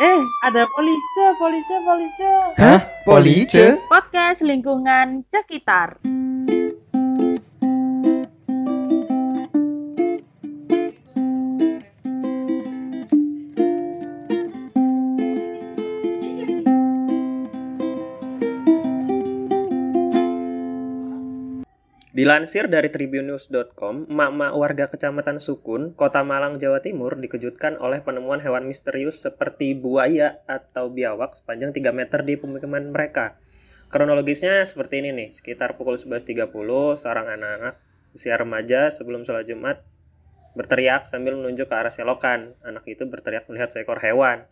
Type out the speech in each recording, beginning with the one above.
Eh, ada polisi, polisi, polisi. Hah? Police? Podcast lingkungan sekitar. Dilansir dari tribunnews.com, emak-emak warga Kecamatan Sukun, Kota Malang, Jawa Timur dikejutkan oleh penemuan hewan misterius seperti buaya atau biawak sepanjang 3 meter di pemukiman mereka. Kronologisnya seperti ini nih, sekitar pukul 11.30, seorang anak-anak usia remaja sebelum sholat Jumat berteriak sambil menunjuk ke arah selokan. Anak itu berteriak melihat seekor hewan,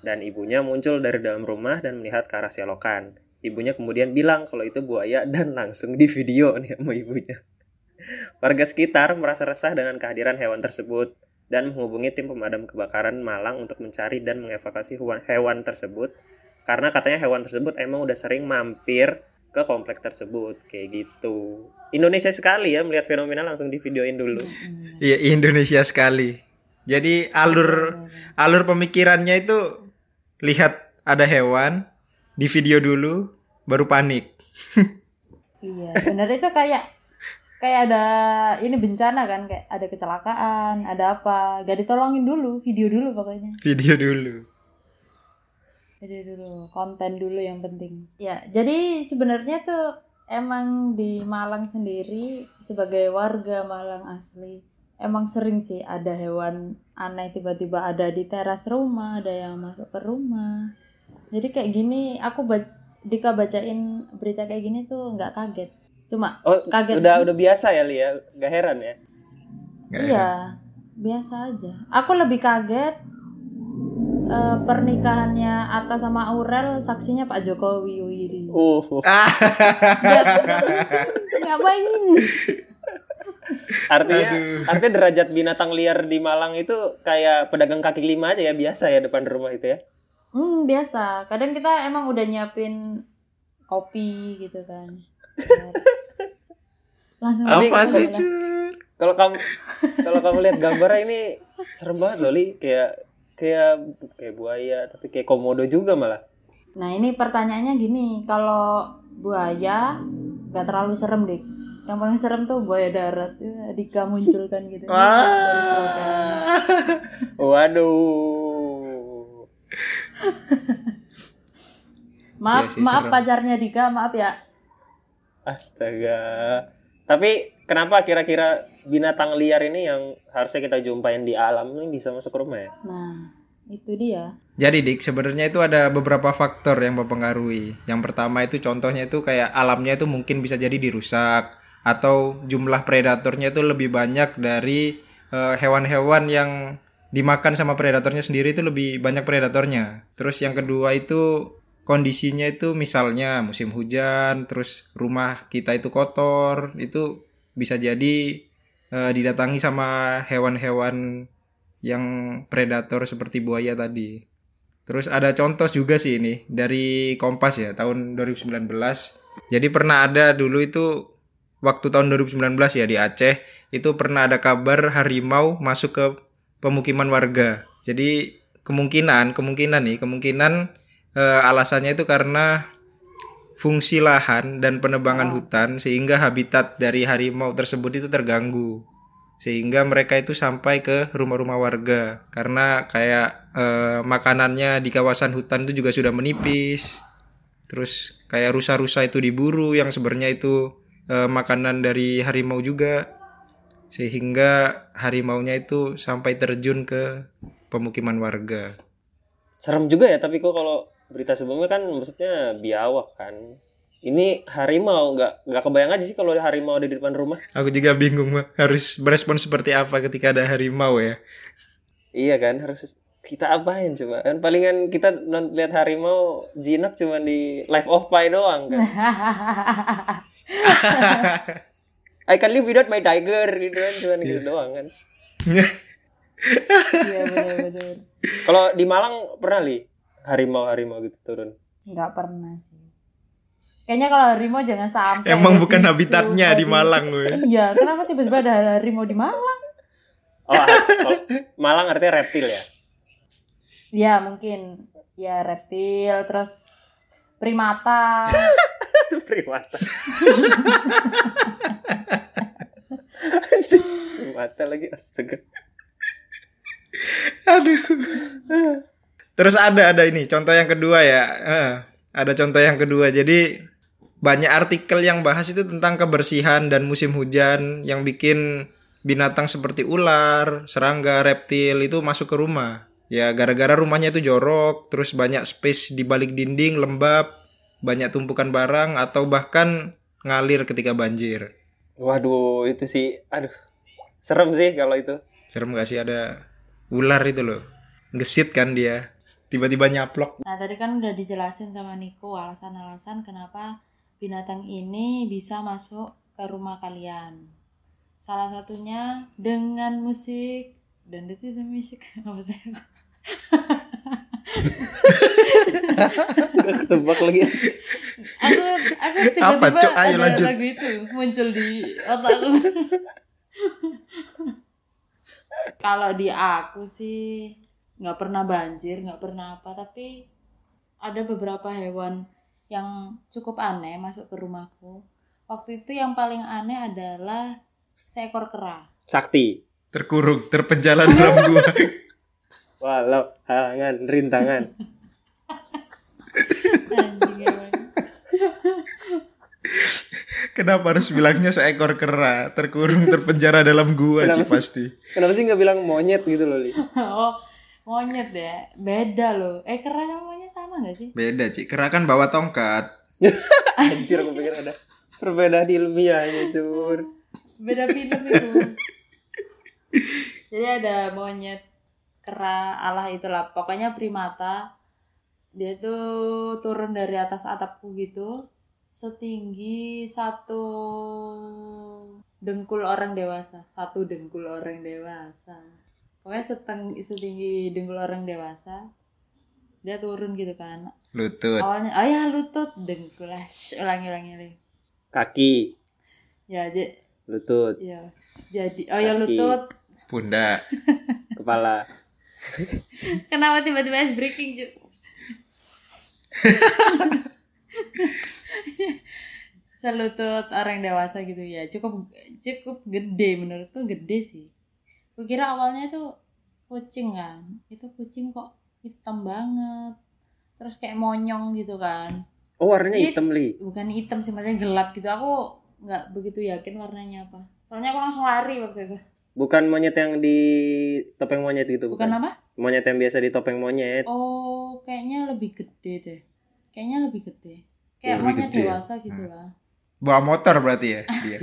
dan ibunya muncul dari dalam rumah dan melihat ke arah selokan. Ibunya kemudian bilang kalau itu buaya dan langsung di video nih sama ibunya. Warga sekitar merasa resah dengan kehadiran hewan tersebut dan menghubungi tim pemadam kebakaran Malang untuk mencari dan mengevakuasi hewan, hewan tersebut karena katanya hewan tersebut emang udah sering mampir ke komplek tersebut kayak gitu. Indonesia sekali ya melihat fenomena langsung di videoin dulu. Iya, Indonesia sekali. Jadi alur alur pemikirannya itu lihat ada hewan, di video dulu, baru panik. Iya, benar itu kayak kayak ada ini bencana kan, kayak ada kecelakaan, ada apa, gak ditolongin dulu, video dulu pokoknya. Video dulu. Video dulu, konten dulu yang penting. Ya, jadi sebenarnya tuh emang di Malang sendiri sebagai warga Malang asli emang sering sih ada hewan aneh tiba-tiba ada di teras rumah, ada yang masuk ke rumah. Jadi kayak gini aku ba- Dika bacain berita kayak gini tuh nggak kaget. Cuma Oh, Kaget. udah udah biasa ya Lia, gak heran ya. Nggak iya, biasa aja. Aku lebih kaget eh, pernikahannya Atta sama Aurel saksinya Pak Jokowi Widi. Uh, Ah, Ngapain? artinya Aduh. artinya derajat binatang liar di Malang itu kayak pedagang kaki lima aja ya biasa ya depan rumah itu ya. Hmm, biasa. Kadang kita emang udah nyiapin kopi gitu kan. Langsung apa sih. Cur? Kalau kamu kalau kamu lihat gambarnya ini serem banget loh Li, kayak kayak kayak buaya tapi kayak komodo juga malah. Nah, ini pertanyaannya gini, kalau buaya nggak terlalu serem, Dik. Yang paling serem tuh buaya darat. Ya, Dika munculkan gitu. Wah. Waduh. Maaf, sih, maaf serem. pacarnya Dika, maaf ya. Astaga. Tapi kenapa kira-kira binatang liar ini yang harusnya kita jumpain di alam ini bisa masuk rumah ya? Nah, itu dia. Jadi Dik, sebenarnya itu ada beberapa faktor yang mempengaruhi. Yang pertama itu contohnya itu kayak alamnya itu mungkin bisa jadi dirusak atau jumlah predatornya itu lebih banyak dari eh, hewan-hewan yang dimakan sama predatornya sendiri itu lebih banyak predatornya. Terus yang kedua itu kondisinya itu misalnya musim hujan, terus rumah kita itu kotor, itu bisa jadi eh, didatangi sama hewan-hewan yang predator seperti buaya tadi. Terus ada contoh juga sih ini dari Kompas ya tahun 2019. Jadi pernah ada dulu itu waktu tahun 2019 ya di Aceh itu pernah ada kabar harimau masuk ke pemukiman warga. Jadi kemungkinan kemungkinan nih kemungkinan eh, alasannya itu karena fungsi lahan dan penebangan hutan sehingga habitat dari harimau tersebut itu terganggu. Sehingga mereka itu sampai ke rumah-rumah warga. Karena kayak eh, makanannya di kawasan hutan itu juga sudah menipis. Terus kayak rusa-rusa itu diburu yang sebenarnya itu eh, makanan dari harimau juga sehingga harimaunya itu sampai terjun ke pemukiman warga Serem juga ya, tapi kok kalau berita sebelumnya kan maksudnya biawak kan. Ini harimau nggak nggak kebayang aja sih kalau ada harimau ada di depan rumah. aku juga bingung Mbak. harus berespon seperti apa ketika ada harimau ya Iya kan harus kita apain coba kan palingan kita non- lihat harimau jinak cuma di live of pie doang kan. I can live without my tiger gitu kan cuma gitu doang kan. Iya benar-benar. Kalau di Malang pernah li harimau harimau gitu turun. Nggak pernah sih. Kayaknya kalau harimau jangan sampai. emang ya, bukan gitu. habitatnya di Malang gue Iya, kenapa tiba-tiba ada harimau di Malang? Oh, oh, Malang artinya reptil ya. ya mungkin ya reptil terus primata primata Anjing, primata lagi astaga Aduh. Terus ada ada ini contoh yang kedua ya. Eh, ada contoh yang kedua. Jadi banyak artikel yang bahas itu tentang kebersihan dan musim hujan yang bikin binatang seperti ular, serangga, reptil itu masuk ke rumah. Ya gara-gara rumahnya itu jorok, terus banyak space di balik dinding lembab, banyak tumpukan barang atau bahkan ngalir ketika banjir. waduh itu sih aduh serem sih kalau itu Serem gak sih ada ular itu loh. Gesit kan dia. Tiba-tiba nyaplok. Nah tadi kan udah dijelasin sama Niko alasan-alasan kenapa binatang ini bisa masuk ke rumah kalian. Salah satunya dengan musik dan itu musik apa sih? Gak ketebak lagi Aku aku tiba-tiba Apa, Cok? Ayo ada lanjut. lagu itu muncul di otakku. Kalau di aku sih nggak pernah banjir, nggak pernah apa, tapi ada beberapa hewan yang cukup aneh masuk ke rumahku. Waktu itu yang paling aneh adalah seekor kera. sakti Terkurung, terpenjara dalam gua. walau halangan rintangan. Kenapa harus bilangnya seekor kera terkurung terpenjara dalam gua sih? pasti. kenapa sih nggak bilang monyet gitu loh li oh, monyet ya. Beda loh. Eh kera sama monyet sama nggak sih? Beda Ci, kera kan bawa tongkat. anjir aku pikir ada perbedaan ilmiahnya cur beda film itu jadi ada monyet kera Allah itulah pokoknya primata dia tuh turun dari atas atapku gitu setinggi satu dengkul orang dewasa satu dengkul orang dewasa pokoknya seteng setinggi dengkul orang dewasa dia turun gitu kan Lutut. awalnya oh ya lutut dengkul ulangi ulangi ulangi. kaki ya j- lutut ya jadi oh ya Kaki. lutut Pundak. kepala Kenapa tiba-tiba ice breaking, Ju? Selutut orang dewasa gitu ya. Cukup cukup gede menurutku gede sih. Kukira awalnya itu kucing kan. Itu kucing kok hitam banget. Terus kayak monyong gitu kan. oh warnanya Iya. hitam li Bukan hitam sih, maksudnya gelap gitu. Aku nggak begitu yakin warnanya apa. Soalnya aku langsung lari waktu itu. bukan monyet yang di topeng monyet gitu Bukan bukan, apa? monyet yang biasa di topeng monyet Oh, kayaknya lebih gede deh. Kayaknya lebih gede. Kayak Lebih monyet gede ya? dewasa gitu lah. Bawa motor berarti ya dia.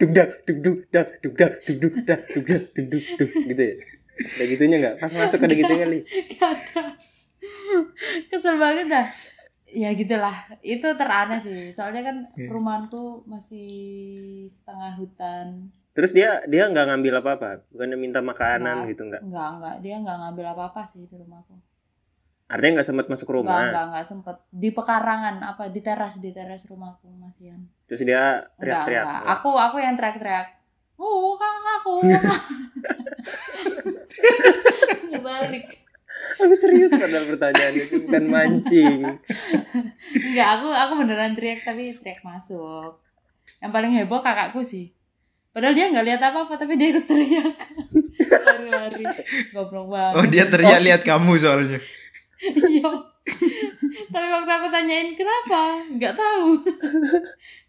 dugdak dugduk dak dugdak dugduk dak dugdak dugduk duk gitu ya ada gitunya nggak pas masuk ada gitunya li ada. Kesel banget dah. Ya gitulah. Itu teraneh sih. Soalnya kan Iya. rumahanku masih setengah hutan. Terus dia dia nggak ngambil apa apa bukannya minta makanan Nggak. gitu nggak Enggak, enggak. Dia enggak ngambil apa-apa sih di rumahku. artinya nggak sempat masuk Enggak, rumah enggak, enggak sempet. Di pekarangan apa di teras, di teras rumahku masihan. terus dia Enggak, teriak-teriak enggak. Aku aku yang teriak-teriak. Oh, kakak aku. Balik. aku serius padahal pertanyaannya itu bukan mancing Enggak, aku aku beneran teriak tapi teriak masuk. Yang paling heboh kakakku sih. Padahal dia nggak lihat apa-apa tapi dia ikut teriak. Lari-lari. Goblok banget. Oh dia teriak lihat kamu soalnya. Iya. tapi waktu aku tanyain kenapa, nggak tahu.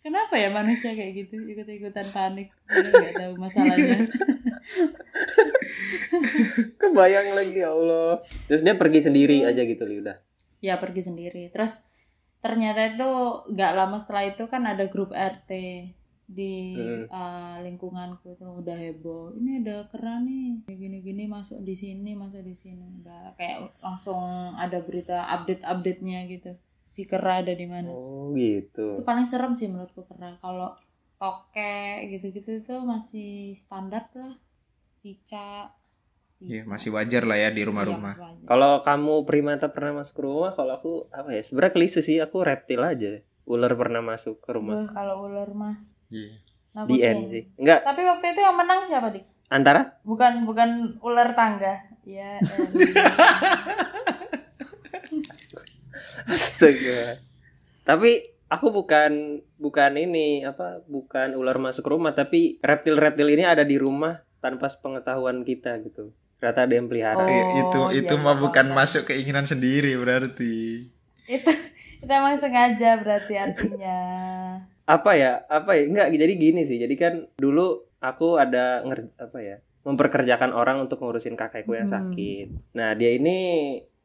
kenapa ya manusia kayak gitu ikut-ikutan panik. Nggak tahu masalahnya. kebayang lagi ya Allah terus dia pergi sendiri aja gitu li udah ya pergi sendiri. Terus ternyata itu nggak lama setelah itu kan ada grup RT di Hmm. uh, lingkunganku itu udah heboh. Ini ada kera nih, gini-gini masuk di sini, masuk di sini. Udah kayak langsung ada berita update-update-nya gitu. Si kera ada di mana. oh gitu Itu paling serem sih menurutku kera. Kalau tokek gitu-gitu itu masih standar lah. Cicak. Iya masih wajar lah ya di rumah-rumah. Iya, wajar. kalau kamu primata pernah masuk ke rumah kalau aku apa ya sebenarnya klise sih aku reptil aja ular pernah masuk ke rumah kalau ular mah Iya. di end sih enggak Tapi waktu itu yang menang siapa dik? Antara Bukan bukan ular tangga. Ya. Astaga. Tapi aku bukan bukan ini apa bukan ular masuk rumah tapi reptil-reptil ini ada di rumah tanpa pengetahuan kita gitu. Ternyata ada yang pelihara. Oh, Eh, itu iya, itu iya, mah bukan paham. masuk keinginan sendiri berarti. itu itu emang sengaja berarti artinya. Apa ya? Apa ya? Enggak, jadi gini sih. Jadi kan dulu aku ada nger apa ya? memperkerjakan orang untuk ngurusin kakekku yang Hmm. sakit. Nah, dia ini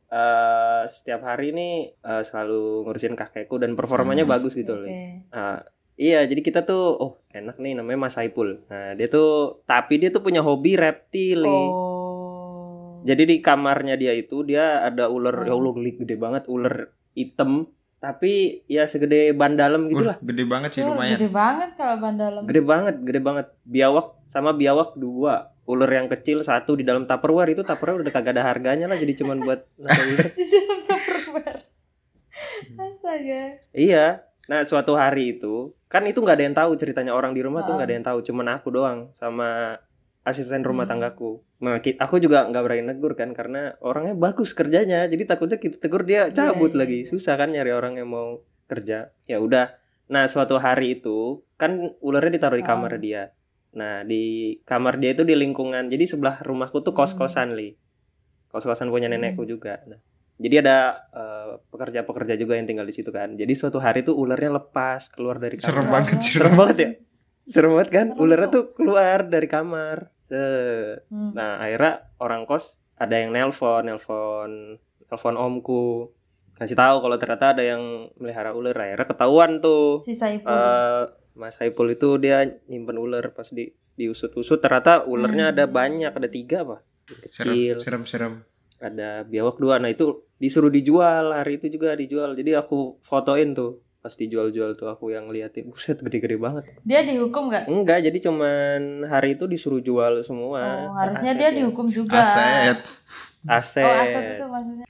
eh setiap hari ini eh, selalu ngurusin kakekku dan performanya Hmm. bagus gitu loh. Oke. Nah, iya, jadi kita tuh, oh enak nih namanya Mas Saipul. Nah, dia tuh, tapi dia tuh punya hobi reptil. Oh. Jadi di kamarnya dia itu dia ada ular, ya Oh. Allah geli gede banget, ular hitam. Tapi ya segede ban dalam gitu lah. gede banget sih Ya, lumayan. Gede banget kalau ban dalam. Gede banget, gede banget. Biawak sama biawak dua. Ular yang kecil satu di dalam tupperware itu tupperware udah kagak ada harganya lah jadi cuman buat. Di dalam tupperware. Astaga. Iya. Nah suatu hari itu kan itu nggak ada yang tahu ceritanya orang di rumah tuh nggak ada yang tahu, cuman aku doang sama asisten rumah Hmm. tanggaku. Nah aku juga nggak berani negur kan karena orangnya bagus kerjanya, jadi takutnya kita tegur dia cabut Iya, iya, lagi, iya. susah kan nyari orang yang mau kerja. Ya udah. Nah suatu hari itu kan ularnya ditaruh di Ah. kamar dia. Nah di kamar dia itu di lingkungan, jadi sebelah rumahku tuh kos kosan li, kos kosan punya nenekku Hmm. juga. Nah, jadi ada eh, pekerja-pekerja juga yang tinggal di situ kan. Jadi suatu hari tuh ularnya lepas keluar dari kamar. Serem banget. Serem banget ya. Serem banget kan? Ularnya tuh. keluar dari kamar. Hmm. Nah, akhirnya orang kos ada yang nelpon, nelpon, nelpon omku. Kasih tahu kalau ternyata ada yang melihara ular. Akhirnya ketahuan tuh. Si Saipul. eh Mas Saipul itu dia nyimpen ular pas di diusut-usut ternyata ularnya ada Hmm. banyak, ada tiga apa? Serem, Kecil, serem, serem. ada biawak dua. Nah itu disuruh dijual hari itu juga dijual. Jadi aku fotoin tuh pas dijual-jual tuh aku yang ngeliatin. Buset gede-gede banget. Dia dihukum nggak? Enggak, jadi cuman hari itu disuruh jual semua. Oh, harusnya Aset dia ya. dihukum juga. Aset. Aset. Oh, aset itu maksudnya.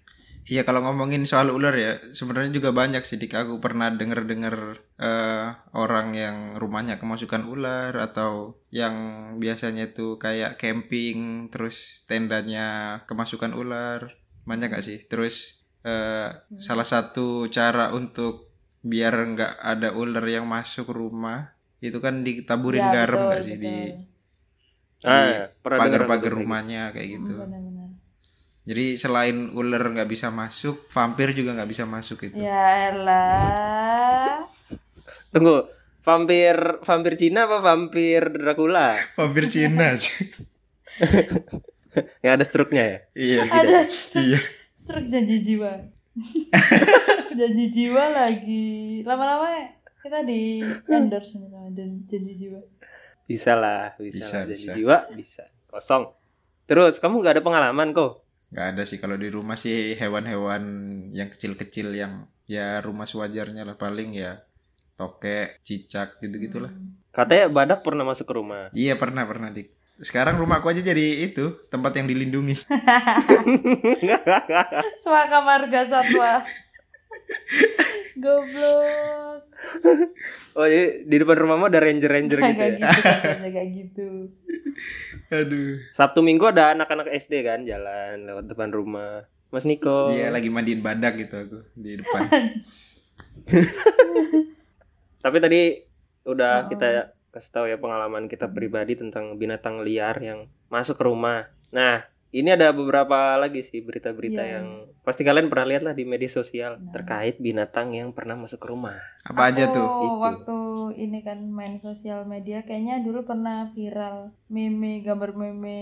Iya kalau ngomongin soal ular ya sebenarnya juga banyak sih dik aku pernah denger-dengar eh, orang yang rumahnya kemasukan ular atau yang biasanya itu kayak camping terus tendanya kemasukan ular banyak gak sih terus eh, salah satu cara untuk biar nggak ada ular yang masuk rumah itu kan ditaburin Ya, garam betul, gak sih di betul. Ah, pagar-pagar kayak gitu. rumahnya kayak gitu Hmm, Benar-benar. jadi selain ular nggak bisa masuk vampir juga nggak bisa masuk itu Ya elah. Tunggu, vampir vampir Cina apa vampir Dracula? Vampir Cina sih. Yang ada struknya ya? iya. Ada Iya. struk janji jiwa. janji jiwa lagi. Lama-lama kita di endorse sama dan janji jiwa. Bisa lah, bisa, Bisa, lah. Jadi bisa. jiwa bisa. Kosong. Terus kamu nggak ada pengalaman kok? Nggak ada sih kalau di rumah sih hewan-hewan yang kecil-kecil yang ya rumah sewajarnya lah paling ya tokek, cicak gitu-gitulah. Hmm. Katanya badak pernah masuk ke rumah. Iya pernah pernah dik. Sekarang rumahku aja jadi itu tempat yang dilindungi. Suaka marga satwa. Goblok. oh jadi di depan rumahmu ada ranger-ranger gitu Kayak ya? gitu katanya kayak gitu. Aduh. Sabtu Minggu ada anak-anak SD kan jalan lewat depan rumah. Mas Niko. Iya lagi mandiin badak gitu aku di depan. Tapi tadi udah Oh. kita kasih tahu ya pengalaman kita pribadi tentang binatang liar yang masuk ke rumah. Nah, ini ada beberapa lagi sih berita-berita Iya. yang pasti kalian pernah lihat lah di media sosial Nah. terkait binatang yang pernah masuk ke rumah. Apa aja Aku tuh? Itu. waktu ini kan main sosial media kayaknya dulu pernah viral meme gambar meme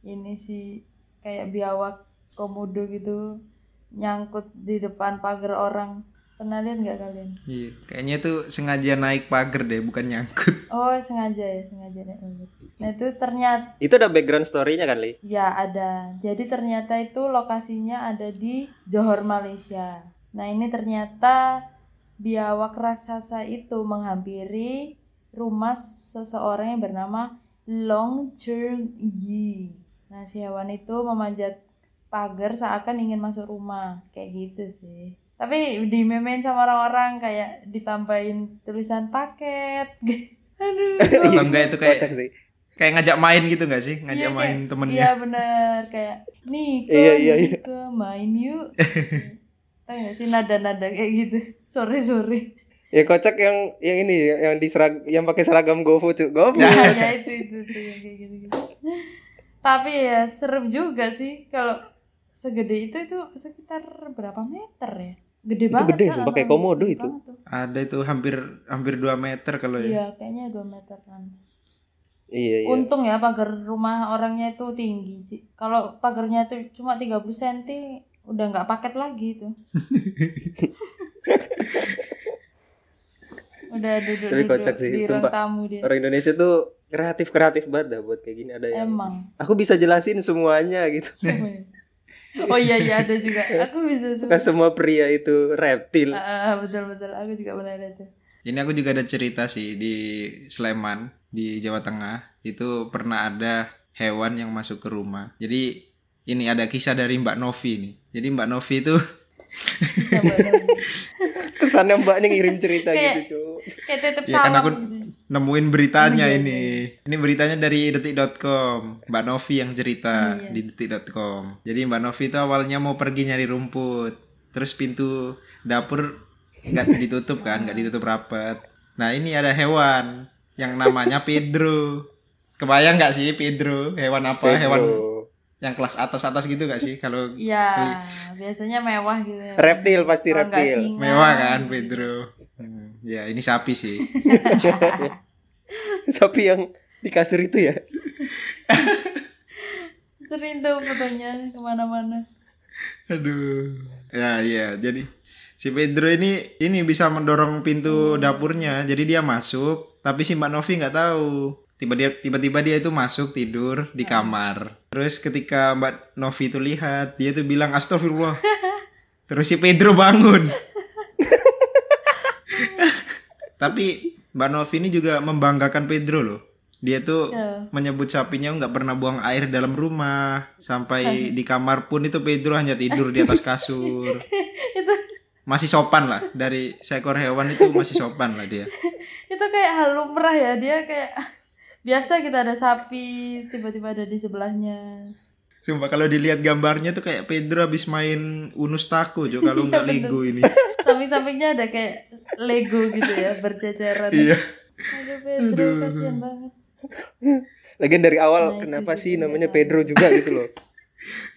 ini sih kayak biawak komodo gitu nyangkut di depan pagar orang pernah lihat nggak kalian Iya. Kayaknya tuh sengaja naik pagar deh bukan nyangkut. oh sengaja ya sengaja naik pagar. nah itu ternyata Itu ada background story-nya kan, Li? ya ada jadi ternyata itu lokasinya ada di Johor Malaysia nah ini ternyata biawak raksasa itu menghampiri rumah seseorang yang bernama Long Chern Yi nah si hewan itu memanjat pagar seakan ingin masuk rumah kayak gitu sih tapi dimemein sama orang-orang kayak ditambahin tulisan paket aduh Atau enggak itu kayak Kocak sih. kayak ngajak main gitu nggak sih ngajak Iya, main kayak- temennya Iya bener kayak nih Iya, iya, iya. ke main yuk. Tahu gak sih nada-nada kayak gitu sore-sore. Ya kocak yang yang ini yang di serag yang pakai seragam GoFood tuh. GoFood. ya, ya itu itu, itu yang kayak gitu, gitu. Tapi ya seru juga sih kalau segede itu itu sekitar berapa meter ya? Gede Itu banget. gede, kan? kayak komodo itu. ada itu hampir hampir 2 meter kalau ya Iya, kayaknya 2 meter kan. Iya iya. Untung ya pagar rumah orangnya itu tinggi, Ci. Kalau pagarnya itu cuma 30 cm udah nggak paket lagi itu. udah duduk Tapi duduk kocak sih, di sumpah. tamu dia. Orang Indonesia tuh kreatif kreatif banget dah buat kayak gini ada yang Emang. aku bisa jelasin semuanya gitu. Oh iya iya ada juga. Aku bisa tuh. Kan semua pria itu reptil. Ah, betul betul. Aku juga pernah ada tuh. Ini aku juga ada cerita sih di Sleman di Jawa Tengah itu pernah ada hewan yang masuk ke rumah. Jadi ini ada kisah dari Mbak Novi nih. Jadi Mbak Novi itu. Kesannya Mbak nih ngirim cerita Kayak- gitu, cuy. Kayak tetep Ya, kan salam aku- gitu. nemuin beritanya ini. Ini beritanya dari detik.com. Mbak Novi yang cerita Iya. di detik.com. Jadi Mbak Novi itu awalnya mau pergi nyari rumput. Terus pintu dapur nggak ditutup kan, nggak ditutup rapat. Nah, ini ada hewan yang namanya Pedro. Kebayang nggak sih Pedro? Hewan apa? Pedro. Hewan yang kelas atas-atas gitu nggak sih? Kalau Iya, biasanya mewah gitu ya. Reptil pasti nggak reptil. mewah kan. Pedro. Hmm, ya, ini sapi sih. Sapi yang di kasur itu ya. Sering tuh fotonya ke mana-mana. Aduh. Ya iya, jadi si Pedro ini ini bisa mendorong pintu dapurnya. Jadi dia masuk, tapi si Mbak Novi nggak tahu. Tiba dia tiba-tiba dia itu masuk tidur di kamar. Terus ketika Mbak Novi itu lihat, dia tuh bilang astagfirullah. Terus si Pedro bangun. tapi Mbak Novi ini juga membanggakan Pedro loh. Dia tuh Ya. menyebut sapinya nggak pernah buang air dalam rumah. Sampai di kamar pun itu Pedro hanya tidur di atas kasur. Itu masih sopan lah. Dari seekor hewan itu masih sopan lah dia. Itu kayak hal lumrah ya. Dia kayak biasa kita ada sapi tiba-tiba ada di sebelahnya. Sumpah kalau dilihat gambarnya tuh kayak Pedro habis main unus taku Jo kalau nggak Lego ini. Samping-sampingnya ada kayak Lego gitu ya berceceran. Iya. Aduh Pedro Aduh. kasihan banget Lagian dari awal Nah, kenapa sih nggak namanya. Pedro juga gitu loh.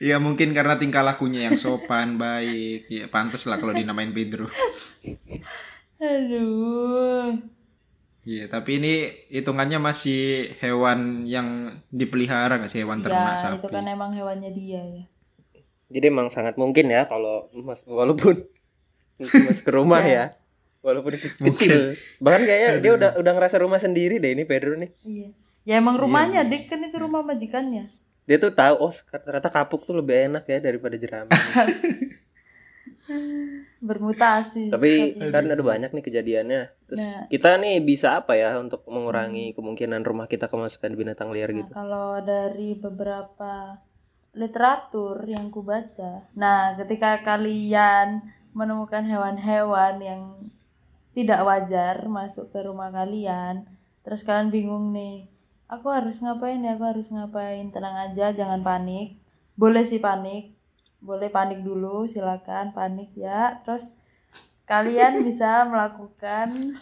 Iya mungkin karena tingkah lakunya yang sopan baik. Ya pantas lah kalau dinamain Pedro. Aduh. Iya tapi ini hitungannya masih hewan yang dipelihara nggak sih? Hewan ternak ya sapi. itu kan emang hewannya dia ya. Jadi emang sangat mungkin ya kalau mas walaupun mas ke rumah ya. Walaupun kecil. Bahkan kayaknya dia udah udah ngerasa rumah sendiri deh ini Pedro nih. iya ya emang rumahnya iya. dik kan itu rumah majikannya Dia tuh tahu oh ternyata kapuk tuh lebih enak ya daripada jerami. bermutasi Tapi sapi. kan ada banyak nih kejadiannya. Terus Nah. kita nih bisa apa ya untuk mengurangi kemungkinan rumah kita kemasukan binatang liar Nah, gitu. kalau dari beberapa literatur yang ku baca, nah ketika kalian menemukan hewan-hewan yang tidak wajar masuk ke rumah kalian, terus kalian bingung nih, aku harus ngapain ya, aku harus ngapain, tenang aja, jangan panik, boleh sih panik, boleh panik dulu, silakan panik ya, terus kalian bisa melakukan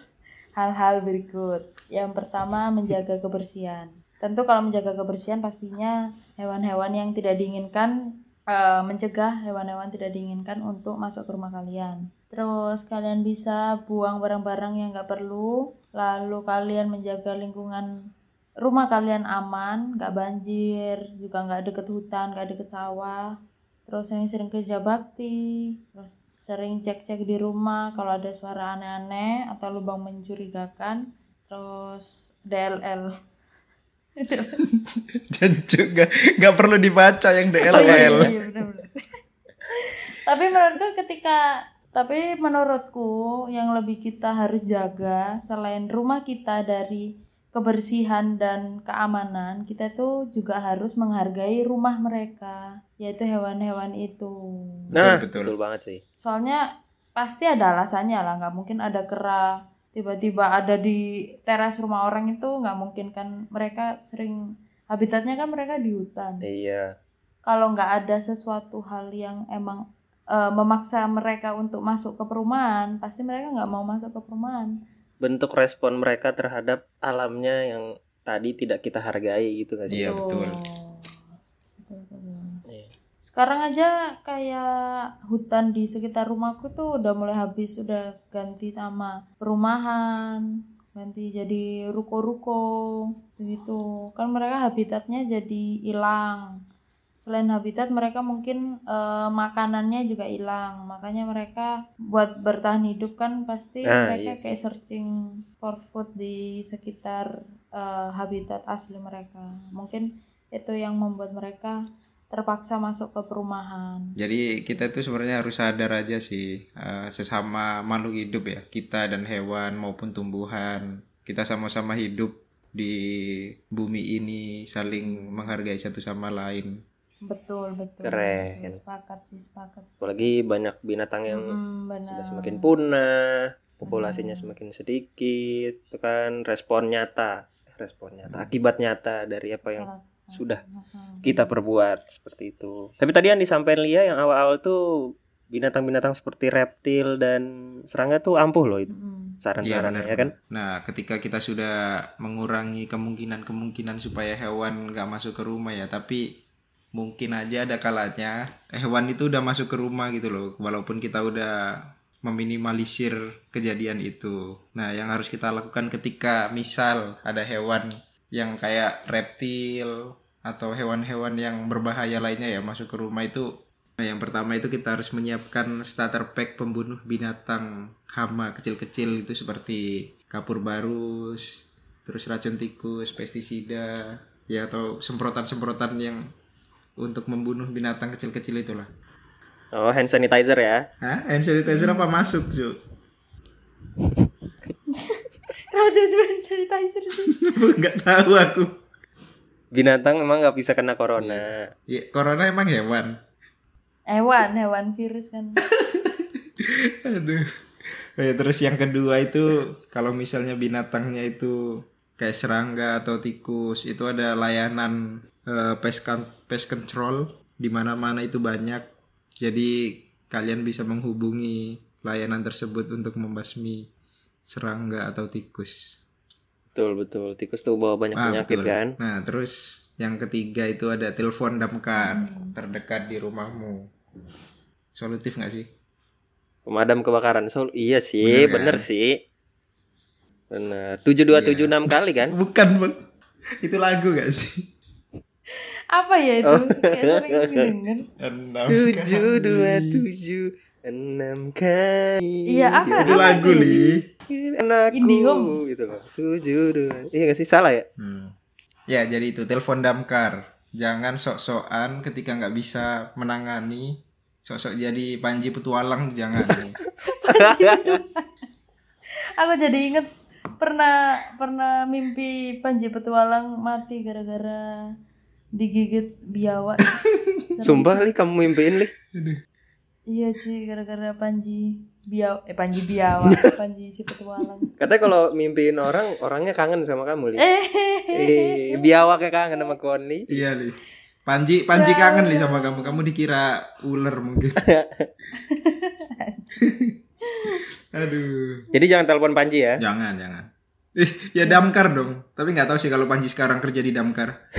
hal-hal berikut. Yang pertama menjaga kebersihan. Tentu kalau menjaga kebersihan pastinya hewan-hewan yang tidak diinginkan eh, mencegah hewan-hewan tidak diinginkan untuk masuk ke rumah kalian. Terus kalian bisa buang barang-barang yang nggak perlu. Lalu kalian menjaga lingkungan rumah kalian aman, nggak banjir, juga nggak deket hutan, nggak deket sawah. Terus sering-sering kerja bakti, terus sering cek-cek di rumah kalau ada suara aneh-aneh atau lubang mencurigakan. Terus DLL. dan juga nggak perlu dibaca yang Oh, iya, iya, iya, benar-benar. tapi menurutku ketika tapi menurutku yang lebih kita harus jaga selain rumah kita dari kebersihan dan keamanan kita tuh juga harus menghargai rumah mereka yaitu hewan-hewan itu Nah, betul. betul banget sih. soalnya pasti ada alasannya lah nggak mungkin ada kera tiba-tiba ada di teras rumah orang itu nggak mungkin kan mereka sering habitatnya kan mereka di hutan Iya. kalau nggak ada sesuatu hal yang emang eh, memaksa mereka untuk masuk ke perumahan pasti mereka nggak mau masuk ke perumahan Bentuk respon mereka terhadap alamnya yang tadi tidak kita hargai gitu gak sih? Iya, betul. Sekarang aja kayak hutan di sekitar rumahku tuh udah mulai habis, udah ganti sama perumahan, ganti jadi ruko-ruko gitu. Kan mereka habitatnya jadi hilang. Selain habitat mereka mungkin eh, makanannya juga hilang. Makanya mereka buat bertahan hidup kan pasti Ah, mereka iya kayak searching for food di sekitar eh, habitat asli mereka. Mungkin itu yang membuat mereka terpaksa masuk ke perumahan. Jadi kita tuh sebenarnya harus sadar aja sih eh, sesama makhluk hidup ya, kita dan hewan maupun tumbuhan, kita sama-sama hidup di bumi ini saling menghargai satu sama lain. Betul, betul. Keren. betul. Sepakat sih, sepakat. Apalagi banyak binatang yang Mm, benar. sudah semakin punah, populasinya Hmm. semakin sedikit, itu kan respon nyata, respon nyata, akibat nyata dari apa yang. Sudah kita perbuat seperti itu. Tapi tadi yang disampaikan Lia yang awal-awal tuh binatang-binatang seperti reptil dan serangga tuh ampuh loh itu mm. saran-sarannya benar, ya kan? Nah, ketika kita sudah mengurangi kemungkinan-kemungkinan supaya hewan nggak masuk ke rumah ya, tapi mungkin aja ada kalanya hewan itu udah masuk ke rumah gitu loh, walaupun kita udah meminimalisir kejadian itu. Nah, yang harus kita lakukan ketika misal ada hewan yang kayak reptil atau hewan-hewan yang berbahaya lainnya ya masuk ke rumah itu Nah, yang pertama itu kita harus menyiapkan starter pack pembunuh binatang hama kecil-kecil itu seperti kapur barus, terus racun tikus, pestisida, ya atau semprotan-semprotan yang untuk membunuh binatang kecil-kecil itulah. Oh hand sanitizer ya? Hah? Hand sanitizer apa masuk, Ju? Kenapa tiba-tiba sanitizer sih? Enggak tahu aku. Binatang memang nggak bisa kena corona. Ya, corona emang hewan. Hewan, hewan virus kan. Aduh. Ya, terus yang kedua itu kalau misalnya binatangnya itu kayak serangga atau tikus itu ada layanan eh, pest, con- pest control di mana-mana itu banyak. Jadi kalian bisa menghubungi layanan tersebut untuk membasmi serangga atau tikus. Betul betul. Tikus tuh bawa banyak Ah, penyakit betul. kan? Nah, terus yang ketiga itu ada telepon damkar terdekat di rumahmu. Solutif nggak sih? Pemadam kebakaran Sol. Iya sih, Bener kan? bener sih. Bener. 7276 kali kan? Bukan, Bang. Itu lagu gak sih? Apa ya itu? Enam tujuh kali. dua tujuh enam kali Iya, apa? Itu lagu? Li. Anakku Indihome. gitu loh tujuh dua iya gak sih salah ya Hmm. Ya, jadi itu telepon damkar. Jangan sok-sokan ketika nggak bisa menangani. Sok-sok jadi Panji Petualang jangan. Aku jadi inget pernah pernah mimpi Panji Petualang mati gara-gara digigit biawak. Sumpah li kamu mimpiin li Iya sih gara-gara Panji biaw eh Panji biawak, Panji si Petualang. katanya kalau mimpiin orang orangnya kangen sama kamu li Eh, eh biawaknya kangen sama Koni iya, Li. Panji Panji kangen li sama kamu. Kamu dikira ular mungkin. Aduh. jadi jangan telepon Panji ya Jangan, jangan. Eh, ya damkar dong. Tapi nggak tahu sih kalau Panji sekarang kerja di damkar.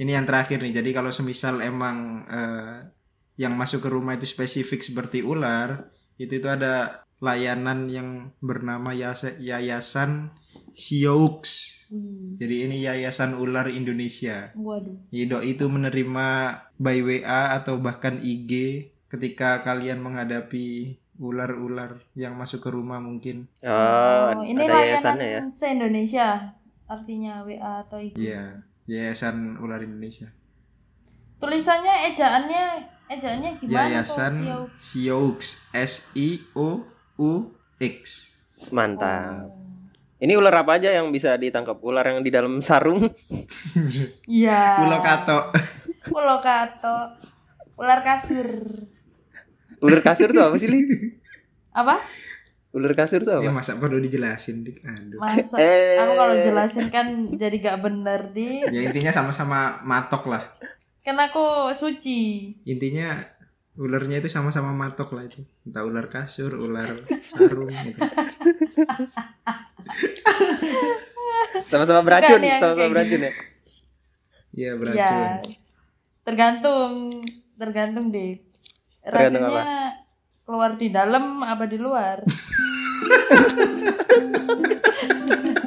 Ini yang terakhir nih. Jadi kalau semisal emang eh, yang masuk ke rumah itu spesifik seperti ular, itu itu ada layanan yang bernama Yasa- Yayasan Sioux. Jadi ini Yayasan Ular Indonesia. waduh. Ido itu menerima by WA atau bahkan IG ketika kalian menghadapi ular-ular yang masuk ke rumah mungkin. oh, Oh, ini ada yayasannya ya layanan se-Indonesia artinya WA atau IG. Iya, Yayasan Ular Indonesia. Tulisannya ejaannya ejaannya gimana Yayasan Sioux S I O U X. mantap ini ular apa aja yang bisa ditangkap ular yang di dalam sarung Iya. Pulau Kato. Pulau Kato. Ular kasur. ular kasur tuh apa sih li Apa? Ular kasur tuh Ya apa? masa perlu dijelasin dik. Aduh. Masa Eh. aku kalau jelasin kan jadi gak bener di. Ya intinya sama-sama matok lah. Kan aku suci. Intinya ularnya itu sama-sama matok lah itu. Entah ular kasur, ular sarung gitu. Sama-sama beracun, sama-sama beracun ya. Iya beracun. Ya. Tergantung, tergantung deh. Tergantung Racunnya keluar di dalam apa di luar?